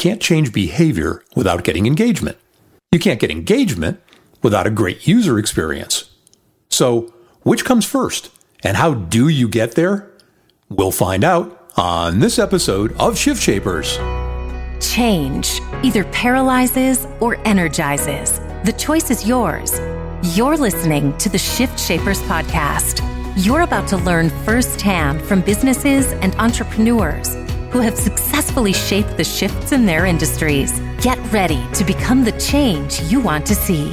can't change behavior without getting engagement. You can't get engagement without a great user experience. So, which comes first? And how do you get there? We'll find out on this episode of Shift Shapers. Change either paralyzes or energizes. The choice is yours. You're listening to the Shift Shapers podcast. You're about to learn firsthand from businesses and entrepreneurs who have successfully shaped the shifts in their industries. Get ready to become the change you want to see.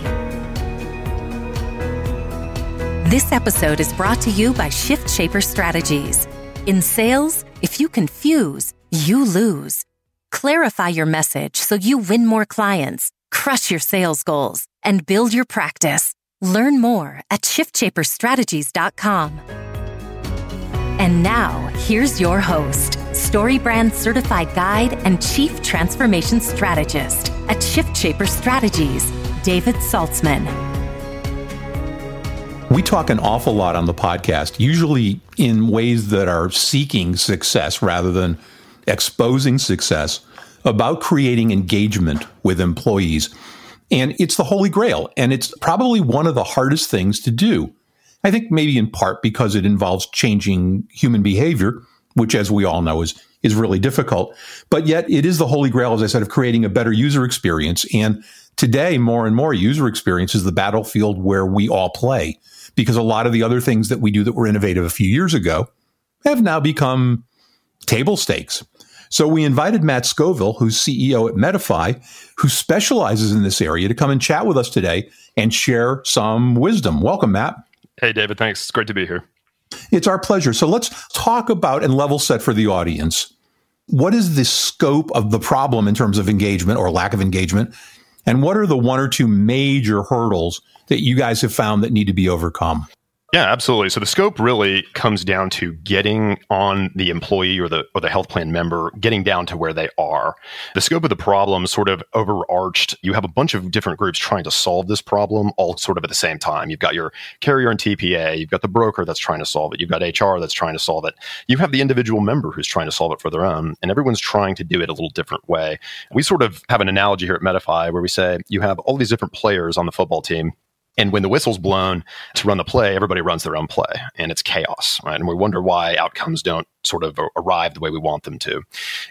This episode is brought to you by Shift Shaper Strategies. In sales, if you confuse, you lose. Clarify your message so you win more clients, crush your sales goals, and build your practice. Learn more at shiftshaperstrategies.com. And now, here's your host, StoryBrand certified guide and chief transformation strategist at Shift Shaper Strategies, David Saltzman. We talk an awful lot on the podcast, usually in ways that are seeking success rather than exposing success, about creating engagement with employees. And it's the holy grail. And it's probably one of the hardest things to do. I think maybe in part because it involves changing human behavior, which, as we all know, is, is really difficult. But yet it is the holy grail, as I said, of creating a better user experience. And today, more and more user experience is the battlefield where we all play because a lot of the other things that we do that were innovative a few years ago have now become table stakes. So we invited Matt Scovil, who's CEO at Medefy, who specializes in this area, to come and chat with us today and share some wisdom. Welcome, Matt. Hey, David. Thanks. It's great to be here. It's our pleasure. So let's talk about and level set for the audience. What is the scope of the problem in terms of engagement or lack of engagement? And what are the one or two major hurdles that you guys have found that need to be overcome? Yeah, absolutely. So the scope really comes down to getting on the employee or the or the health plan member, getting down to where they are. The scope of the problem sort of overarched. You have a bunch of different groups trying to solve this problem all sort of at the same time. You've got your carrier and TPA, you've got the broker that's trying to solve it, you've got HR that's trying to solve it. You have the individual member who's trying to solve it for their own, and everyone's trying to do it a little different way. We sort of have an analogy here at Medefy where we say you have all these different players on the football team and when the whistle's blown to run the play, everybody runs their own play and it's chaos, right? And we wonder why outcomes don't sort of arrive the way we want them to.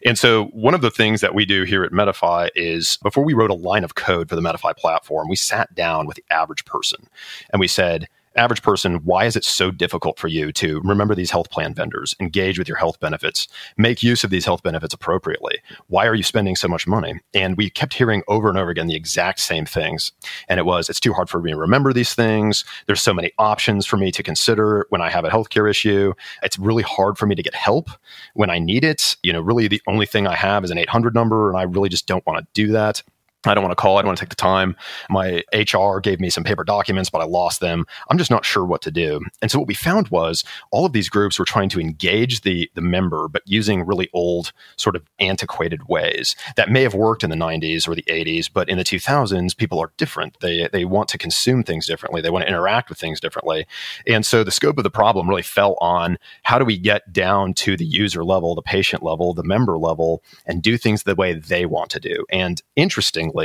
And so one of the things that we do here at Medefy is before we wrote a line of code for the Medefy platform, we sat down with the average person and we said, average person, why is it so difficult for you to remember these health plan vendors, engage with your health benefits, make use of these health benefits appropriately? Why are you spending so much money? And we kept hearing over and over again the exact same things. And it was, it's too hard for me to remember these things. There's so many options for me to consider when I have a healthcare issue. It's really hard for me to get help when I need it. You know, really the only thing I have is an 800 number, and I really just don't want to do that. I don't want to call. I don't want to take the time. My HR gave me some paper documents, but I lost them. I'm just not sure what to do. And so what we found was all of these groups were trying to engage the the member, but using really old, sort of antiquated ways that may have worked in the 90s or the 80s, but in the 2000s, people are different. They they want to consume things differently. They want to interact with things differently. And so the scope of the problem really fell on how do we get down to the user level, the patient level, the member level, and do things the way they want to do. And interestingly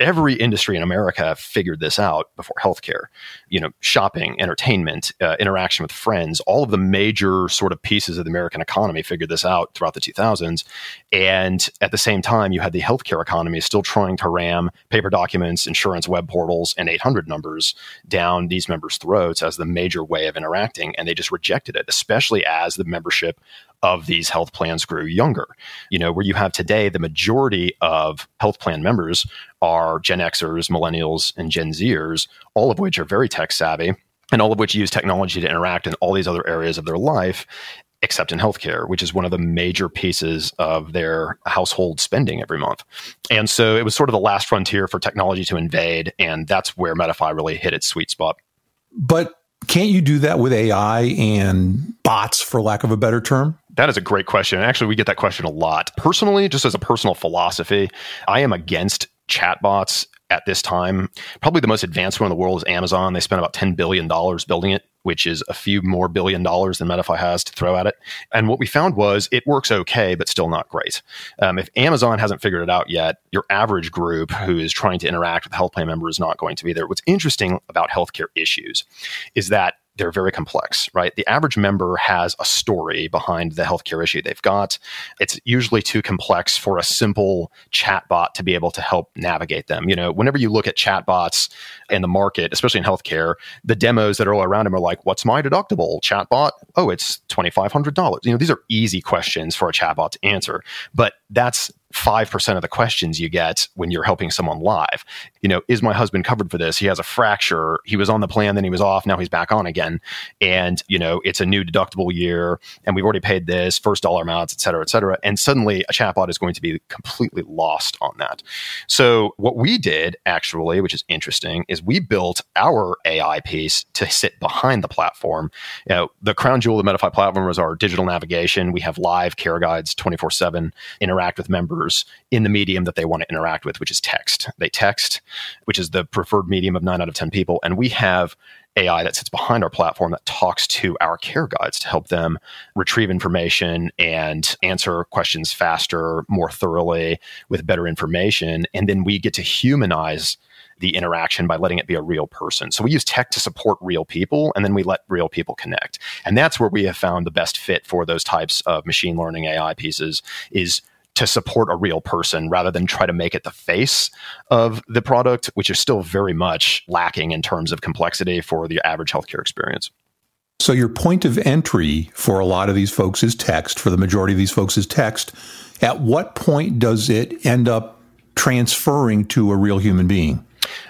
every industry in America figured this out before healthcare. You know, shopping, entertainment, uh, interaction with friends, all of the major sort of pieces of the American economy figured this out throughout the 2000s. And at the same time, you had the healthcare economy still trying to ram paper documents, insurance web portals, and 800 numbers down these members' throats as the major way of interacting. And they just rejected it, especially as the membership of these health plans grew younger. You know, where you have today, the majority of health plan members are Gen Xers, millennials, and Gen Zers, all of which are very tech savvy and all of which use technology to interact in all these other areas of their life except in healthcare, which is one of the major pieces of their household spending every month. And so it was sort of the last frontier for technology to invade. And that's where Medefy really hit its sweet spot. But can't you do that with AI and bots, for lack of a better term? That is a great question. Actually, we get that question a lot. Personally, just as a personal philosophy, I am against chatbots at this time. Probably the most advanced one in the world is Amazon. They spent about $10 billion building it, which is a few more billion dollars than Medefy has to throw at it. And what we found was it works okay, but still not great. Um, if Amazon hasn't figured it out yet, your average group who is trying to interact with the health plan member is not going to be there. What's interesting about healthcare issues is that they're very complex, right? The average member has a story behind the healthcare issue they've got. It's usually too complex for a simple chatbot to be able to help navigate them. You know, whenever you look at chatbots in the market, especially in healthcare, the demos that are all around them are like, what's my deductible? Chatbot? Oh, it's $2,500. You know, these are easy questions for a chatbot to answer, but that's 5% of the questions you get when you're helping someone live. You know, is my husband covered for this? He has a fracture. He was on the plan, then he was off. Now he's back on again. And, you know, it's a new deductible year and we've already paid this first dollar amounts, et cetera, et cetera. And suddenly a chatbot is going to be completely lost on that. So what we did actually, which is interesting, is we built our AI piece to sit behind the platform. You know, the crown jewel of the Medefy platform was our digital navigation. We have live care guides 24 7, interact with members in the medium that they want to interact with, which is text. They text, which is the preferred medium of nine out of 10 people. And we have AI that sits behind our platform that talks to our care guides to help them retrieve information and answer questions faster, more thoroughly, with better information. And then we get to humanize the interaction by letting it be a real person. So we use tech to support real people and then we let real people connect. And that's where we have found the best fit for those types of machine learning AI pieces is to support a real person rather than try to make it the face of the product, which is still very much lacking in terms of complexity for the average healthcare experience. So, your point of entry for a lot of these folks is text. For the majority of these folks, is text. At what point does it end up transferring to a real human being?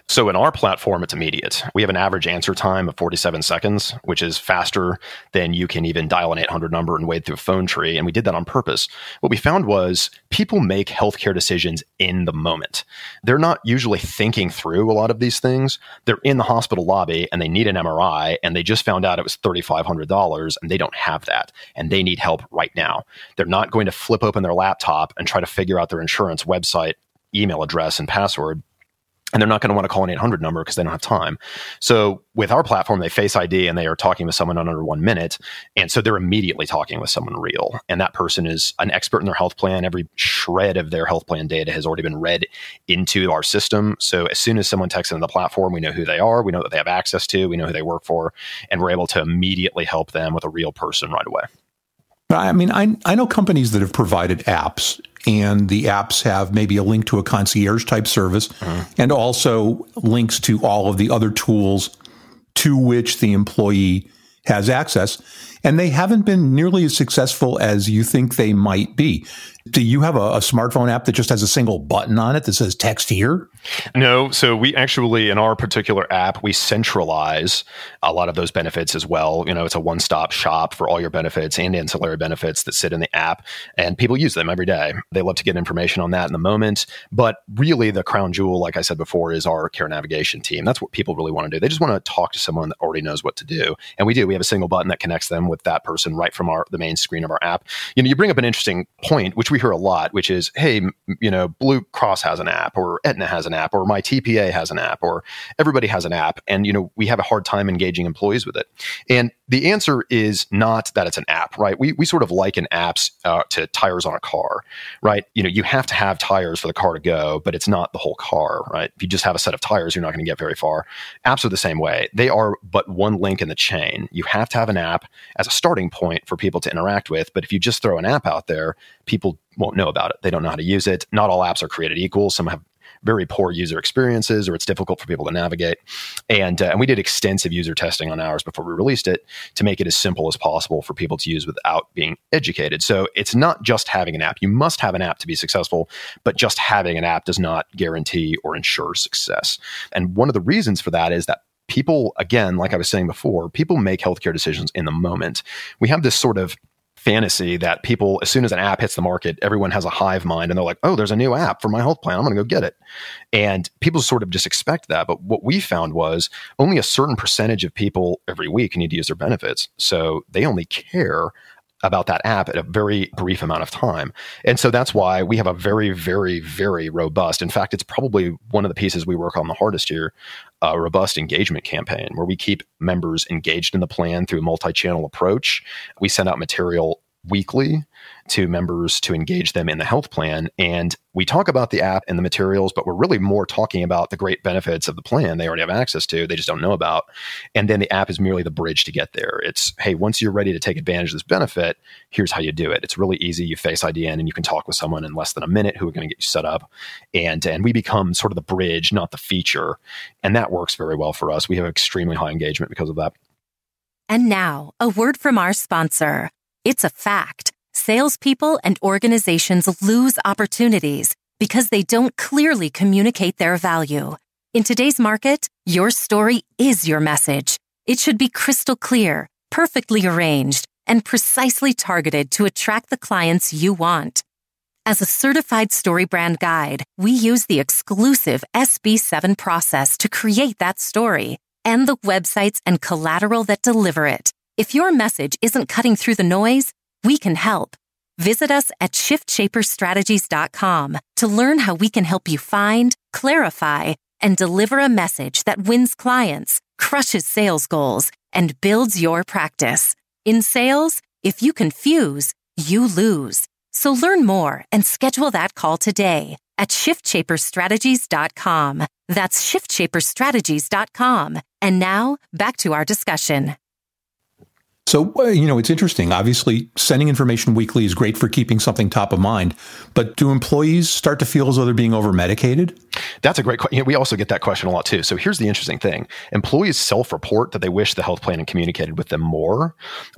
So in our platform, it's immediate. We have an average answer time of 47 seconds, which is faster than you can even dial an 800 number and wade through a phone tree. And we did that on purpose. What we found was people make healthcare decisions in the moment. They're not usually thinking through a lot of these things. They're in the hospital lobby and they need an MRI and they just found out it was $3,500 and they don't have that and they need help right now. They're not going to flip open their laptop and try to figure out their insurance website email address and password and they're not going to want to call an 800 number because they don't have time. So with our platform, they face ID and they are talking with someone under one minute. And so they're immediately talking with someone real. And that person is an expert in their health plan. Every shred of their health plan data has already been read into our system. So as soon as someone texts into the platform, we know who they are, we know that they have access to, we know who they work for, and we're able to immediately help them with a real person right away. I mean, I, I know companies that have provided apps and the apps have maybe a link to a concierge type service mm-hmm. and also links to all of the other tools to which the employee has access. And they haven't been nearly as successful as you think they might be. Do you have a, a, smartphone app that just has a single button on it that says text here? No. So we actually, in our particular app, we centralize a lot of those benefits as well. You know, it's a one stop shop for all your benefits and ancillary benefits that sit in the app, and people use them every day. They love to get information on that in the moment. But really, the crown jewel, like I said before, is our care navigation team. That's what people really want to do. They just want to talk to someone that already knows what to do. And we do. We have a single button that connects them with that person right from our the main screen of our app. You know, you bring up an interesting point, which we hear a lot, which is, hey, you know, Blue Cross has an app, or Aetna has an app, or my TPA has an app, or everybody has an app, and you know, we have a hard time engaging employees with it. And the answer is not that it's an app, right? We we sort of liken apps uh, to tires on a car, right? You know, you have to have tires for the car to go, but it's not the whole car, right? If you just have a set of tires, you're not going to get very far. Apps are the same way. They are but one link in the chain. You have to have an app as a starting point for people to interact with, but if you just throw an app out there, people won't know about it. They don't know how to use it. Not all apps are created equal. Some have very poor user experiences or it's difficult for people to navigate. And, uh, and we did extensive user testing on ours before we released it to make it as simple as possible for people to use without being educated. So it's not just having an app. You must have an app to be successful, but just having an app does not guarantee or ensure success. And one of the reasons for that is that people, again, like I was saying before, people make healthcare decisions in the moment. We have this sort of fantasy that people, as soon as an app hits the market, everyone has a hive mind and they're like, oh, there's a new app for my health plan. I'm going to go get it. And people sort of just expect that. But what we found was only a certain percentage of people every week need to use their benefits. So they only care about that app at a very brief amount of time. And so that's why we have a very, very, very robust, in fact, it's probably one of the pieces we work on the hardest here, a robust engagement campaign where we keep members engaged in the plan through a multi channel approach. We send out material weekly to members to engage them in the health plan. And we talk about the app and the materials, but we're really more talking about the great benefits of the plan they already have access to, they just don't know about. And then the app is merely the bridge to get there. It's, hey, once you're ready to take advantage of this benefit, here's how you do it. It's really easy. You face ID in and you can talk with someone in less than a minute who are going to get you set up. And, and we become sort of the bridge, not the feature. And that works very well for us. We have extremely high engagement because of that. And now, a word from our sponsor. It's a fact. Salespeople and organizations lose opportunities because they don't clearly communicate their value. In today's market, your story is your message. It should be crystal clear, perfectly arranged, and precisely targeted to attract the clients you want. As a certified story brand guide, we use the exclusive SB7 process to create that story and the websites and collateral that deliver it. If your message isn't cutting through the noise, we can help. Visit us at shiftshaperstrategies.com to learn how we can help you find, clarify, and deliver a message that wins clients, crushes sales goals, and builds your practice. In sales, if you confuse, you lose. So learn more and schedule that call today at shiftshaperstrategies.com. That's shiftshaperstrategies.com. And now back to our discussion. So, uh, you know, it's interesting. Obviously, sending information weekly is great for keeping something top of mind. But do employees start to feel as though they're being over medicated? That's a great question. we also get that question a lot too. So here's the interesting thing employees self report that they wish the health plan had communicated with them more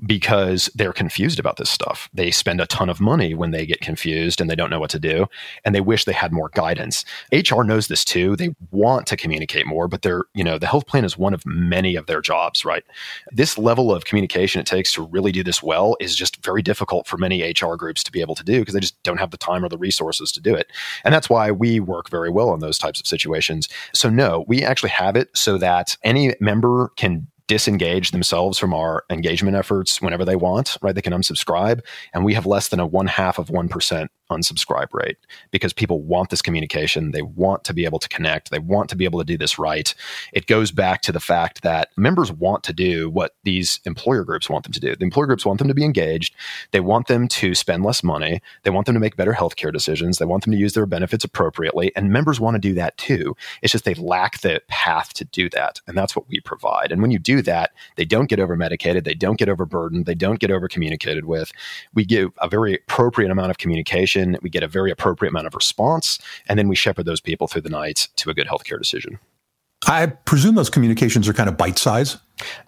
because they're confused about this stuff. They spend a ton of money when they get confused and they don't know what to do, and they wish they had more guidance. HR knows this too. They want to communicate more, but they're, you know, the health plan is one of many of their jobs, right? This level of communication it takes to really do this well is just very difficult for many HR groups to be able to do because they just don't have the time or the resources to do it. And that's why we work very well on those types of situations. So, no, we actually have it so that any member can disengage themselves from our engagement efforts whenever they want, right? They can unsubscribe. And we have less than a one half of 1% unsubscribe rate because people want this communication. They want to be able to connect. They want to be able to do this right. It goes back to the fact that members want to do what these employer groups want them to do. The employer groups want them to be engaged. They want them to spend less money. They want them to make better healthcare decisions. They want them to use their benefits appropriately. And members want to do that too. It's just they lack the path to do that. And that's what we provide. And when you do that, they don't get over medicated. They don't get overburdened. They don't get over communicated with. We give a very appropriate amount of communication we get a very appropriate amount of response, and then we shepherd those people through the night to a good healthcare decision. I presume those communications are kind of bite size.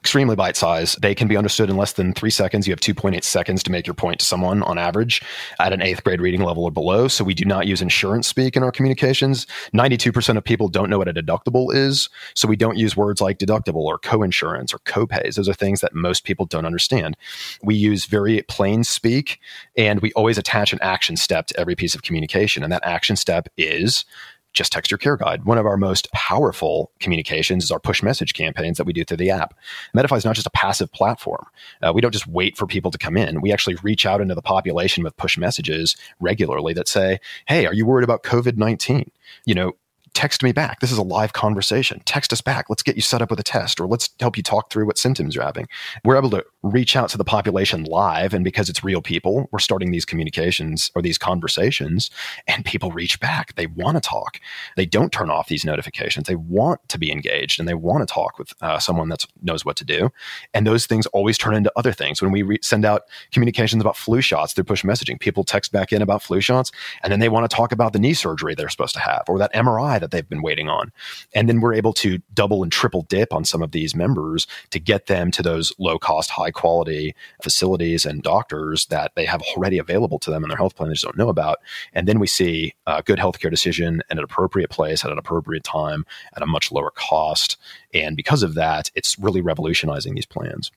Extremely bite size. They can be understood in less than three seconds. You have 2.8 seconds to make your point to someone on average at an eighth grade reading level or below. So we do not use insurance speak in our communications. 92% of people don't know what a deductible is. So we don't use words like deductible or co-insurance or co-pays. Those are things that most people don't understand. We use very plain speak and we always attach an action step to every piece of communication. And that action step is just text your care guide. One of our most powerful communications is our push message campaigns that we do through the app. Medefy is not just a passive platform. Uh, we don't just wait for people to come in. We actually reach out into the population with push messages regularly that say, Hey, are you worried about COVID 19? You know, text me back. This is a live conversation. Text us back. Let's get you set up with a test or let's help you talk through what symptoms you're having. We're able to reach out to the population live. And because it's real people, we're starting these communications or these conversations and people reach back. They want to talk. They don't turn off these notifications. They want to be engaged and they want to talk with uh, someone that knows what to do. And those things always turn into other things. When we re- send out communications about flu shots through push messaging, people text back in about flu shots and then they want to talk about the knee surgery they're supposed to have or that MRI that they've been waiting on. And then we're able to double and triple dip on some of these members to get them to those low cost, high quality facilities and doctors that they have already available to them in their health plan they just don't know about. And then we see a good healthcare decision at an appropriate place at an appropriate time at a much lower cost. And because of that, it's really revolutionizing these plans.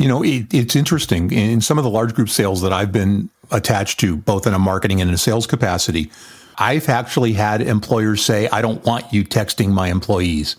You know, it, it's interesting. In some of the large group sales that I've been attached to, both in a marketing and in a sales capacity, I've actually had employers say, I don't want you texting my employees.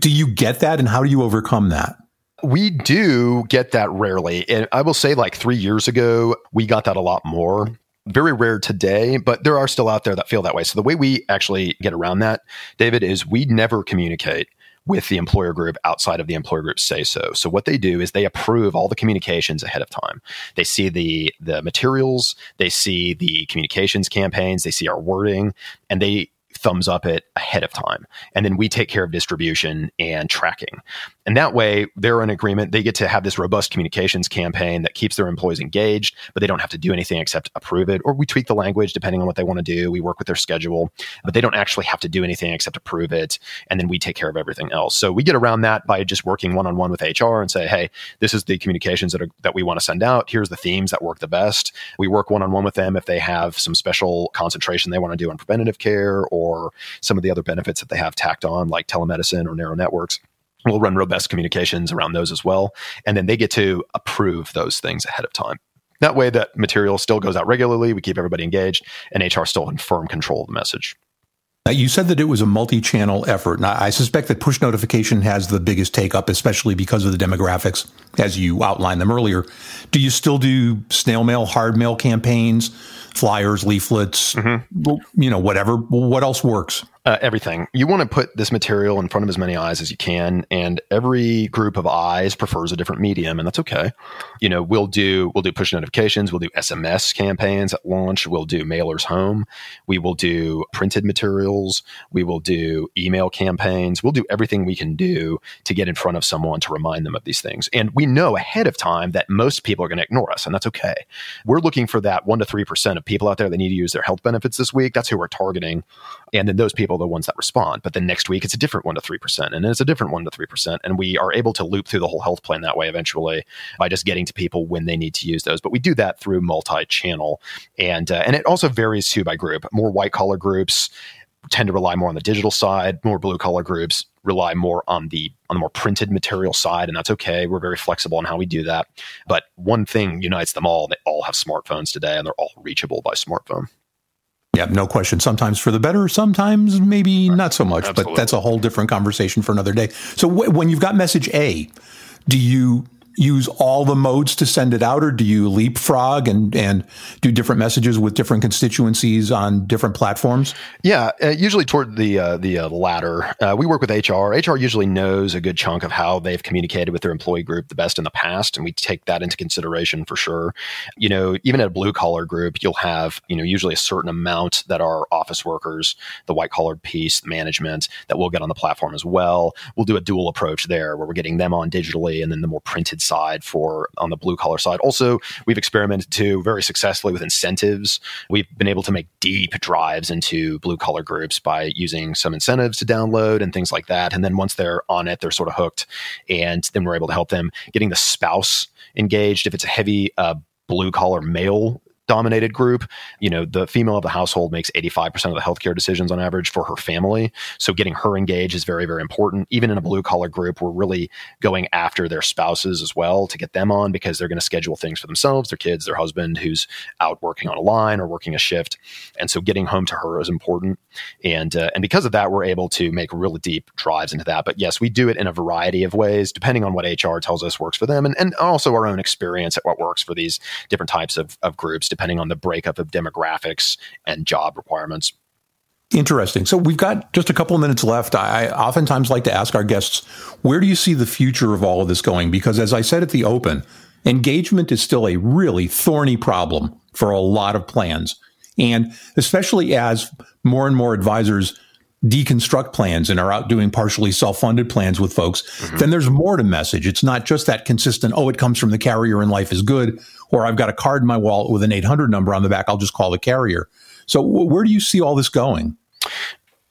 Do you get that? And how do you overcome that? We do get that rarely. And I will say, like three years ago, we got that a lot more very rare today, but there are still out there that feel that way. So the way we actually get around that, David, is we never communicate with the employer group outside of the employer group say so. So what they do is they approve all the communications ahead of time. They see the the materials, they see the communications campaigns, they see our wording, and they thumbs up it ahead of time. And then we take care of distribution and tracking. And that way, they're in agreement. They get to have this robust communications campaign that keeps their employees engaged, but they don't have to do anything except approve it. Or we tweak the language depending on what they want to do. We work with their schedule, but they don't actually have to do anything except approve it. And then we take care of everything else. So we get around that by just working one on one with HR and say, hey, this is the communications that, are, that we want to send out. Here's the themes that work the best. We work one on one with them if they have some special concentration they want to do on preventative care or some of the other benefits that they have tacked on, like telemedicine or neural networks. We'll run robust communications around those as well. And then they get to approve those things ahead of time. That way, that material still goes out regularly. We keep everybody engaged, and HR still in firm control of the message. Now, you said that it was a multi-channel effort, and I suspect that push notification has the biggest take up, especially because of the demographics, as you outlined them earlier. Do you still do snail mail, hard mail campaigns, flyers, leaflets, mm-hmm. you know, whatever? What else works? Uh, everything. You want to put this material in front of as many eyes as you can, and every group of eyes prefers a different medium, and that's okay. You know, we'll do we'll do push notifications, we'll do SMS campaigns at launch, we'll do mailers home, we will do printed materials, we will do email campaigns, we'll do everything we can do to get in front of someone to remind them of these things. And we know ahead of time that most people are going to ignore us, and that's okay. We're looking for that one to three percent of people out there that need to use their health benefits this week. That's who we're targeting, and then those people are the ones that respond. But then next week it's a different one to three percent, and it's a different one to three percent, and we are able to loop through the whole health plan that way eventually by just getting to people when they need to use those. But we do that through multi-channel, and uh, and it also varies too by group. More white collar groups tend to rely more on the digital side. More blue collar groups rely more on the on the more printed material side, and that's okay. We're very flexible in how we do that. But one thing unites them all: they all have smartphones today, and they're all reachable by smartphone. Yeah, no question. Sometimes for the better, sometimes maybe not so much, Absolutely. but that's a whole different conversation for another day. So w- when you've got message A, do you use all the modes to send it out, or do you leapfrog and and do different messages with different constituencies on different platforms? Yeah, uh, usually toward the uh, the uh, latter. Uh, we work with HR. HR usually knows a good chunk of how they've communicated with their employee group the best in the past, and we take that into consideration for sure. You know, even at a blue collar group, you'll have you know usually a certain amount that are office workers, the white collar piece, management that we'll get on the platform as well. We'll do a dual approach there, where we're getting them on digitally, and then the more printed side for on the blue collar side. Also, we've experimented too very successfully with incentives. We've been able to make deep drives into blue collar groups by using some incentives to download and things like that. And then once they're on it, they're sort of hooked. And then we're able to help them getting the spouse engaged. If it's a heavy uh, blue collar male dominated group, you know, the female of the household makes 85% of the healthcare decisions on average for her family. So getting her engaged is very, very important. Even in a blue collar group, we're really going after their spouses as well to get them on because they're going to schedule things for themselves, their kids, their husband who's out working on a line or working a shift. And so getting home to her is important. And, uh, and because of that, we're able to make really deep drives into that. But yes, we do it in a variety of ways, depending on what HR tells us works for them and, and also our own experience at what works for these different types of, of groups depending on the breakup of demographics and job requirements. Interesting. So we've got just a couple of minutes left. I oftentimes like to ask our guests, where do you see the future of all of this going? Because as I said at the open, engagement is still a really thorny problem for a lot of plans. And especially as more and more advisors deconstruct plans and are out doing partially self-funded plans with folks, mm-hmm. then there's more to message. It's not just that consistent, oh, it comes from the carrier and life is good, or I've got a card in my wallet with an 800 number on the back. I'll just call the carrier. So where do you see all this going?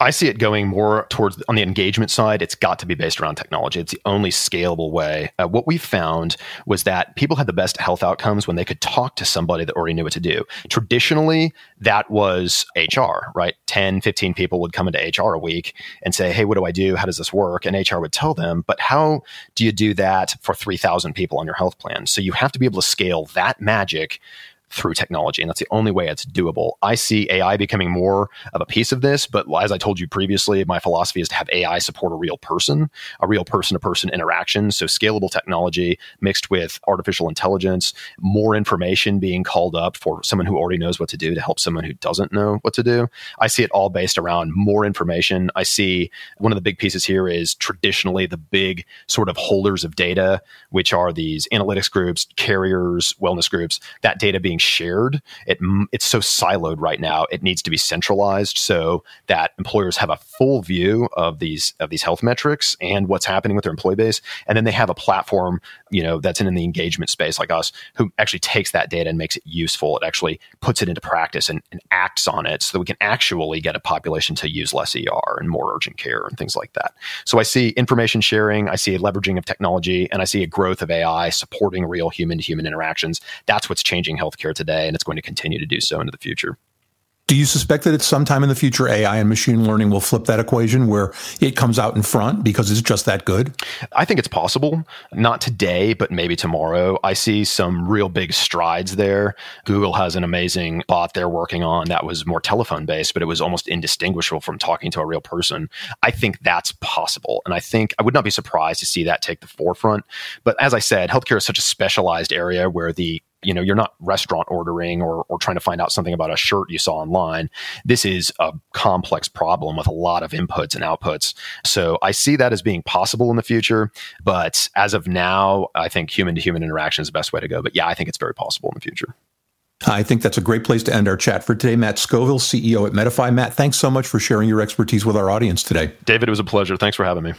I see it going more towards on the engagement side. It's got to be based around technology. It's the only scalable way. Uh, what we found was that people had the best health outcomes when they could talk to somebody that already knew what to do. Traditionally, that was HR, right? 10, 15 people would come into HR a week and say, Hey, what do I do? How does this work? And HR would tell them, but how do you do that for 3,000 people on your health plan? So you have to be able to scale that magic through technology. And that's the only way it's doable. I see AI becoming more of a piece of this, but as I told you previously, my philosophy is to have AI support a real person, a real person to person interaction. So scalable technology mixed with artificial intelligence, more information being called up for someone who already knows what to do to help someone who doesn't know what to do. I see it all based around more information. I see one of the big pieces here is traditionally the big sort of holders of data, which are these analytics groups, carriers, wellness groups, that data being shared. It, it's so siloed right now. It needs to be centralized so that employers have a full view of these of these health metrics and what's happening with their employee base, and then they have a platform, you know, that's in, in the engagement space like us, who actually takes that data and makes it useful. It actually puts it into practice and, and acts on it, so that we can actually get a population to use less ER and more urgent care and things like that. So I see information sharing, I see a leveraging of technology, and I see a growth of AI supporting real human to human interactions. That's what's changing healthcare today, and it's going to continue to do so into the future. Do you suspect that at some time in the future, AI and machine learning will flip that equation where it comes out in front because it's just that good? I think it's possible. Not today, but maybe tomorrow. I see some real big strides there. Google has an amazing bot they're working on that was more telephone based, but it was almost indistinguishable from talking to a real person. I think that's possible. And I think I would not be surprised to see that take the forefront. But as I said, healthcare is such a specialized area where the you know you're not restaurant ordering or, or trying to find out something about a shirt you saw online this is a complex problem with a lot of inputs and outputs so i see that as being possible in the future but as of now i think human to human interaction is the best way to go but yeah i think it's very possible in the future I think that's a great place to end our chat for today. Matt Scovil, CEO at Medefy. Matt, thanks so much for sharing your expertise with our audience today. David, it was a pleasure. Thanks for having me.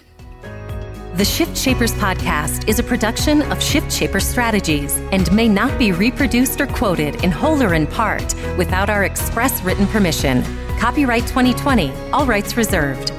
The Shift Shapers podcast is a production of Shift Shaper Strategies and may not be reproduced or quoted in whole or in part without our express written permission. Copyright 2020, all rights reserved.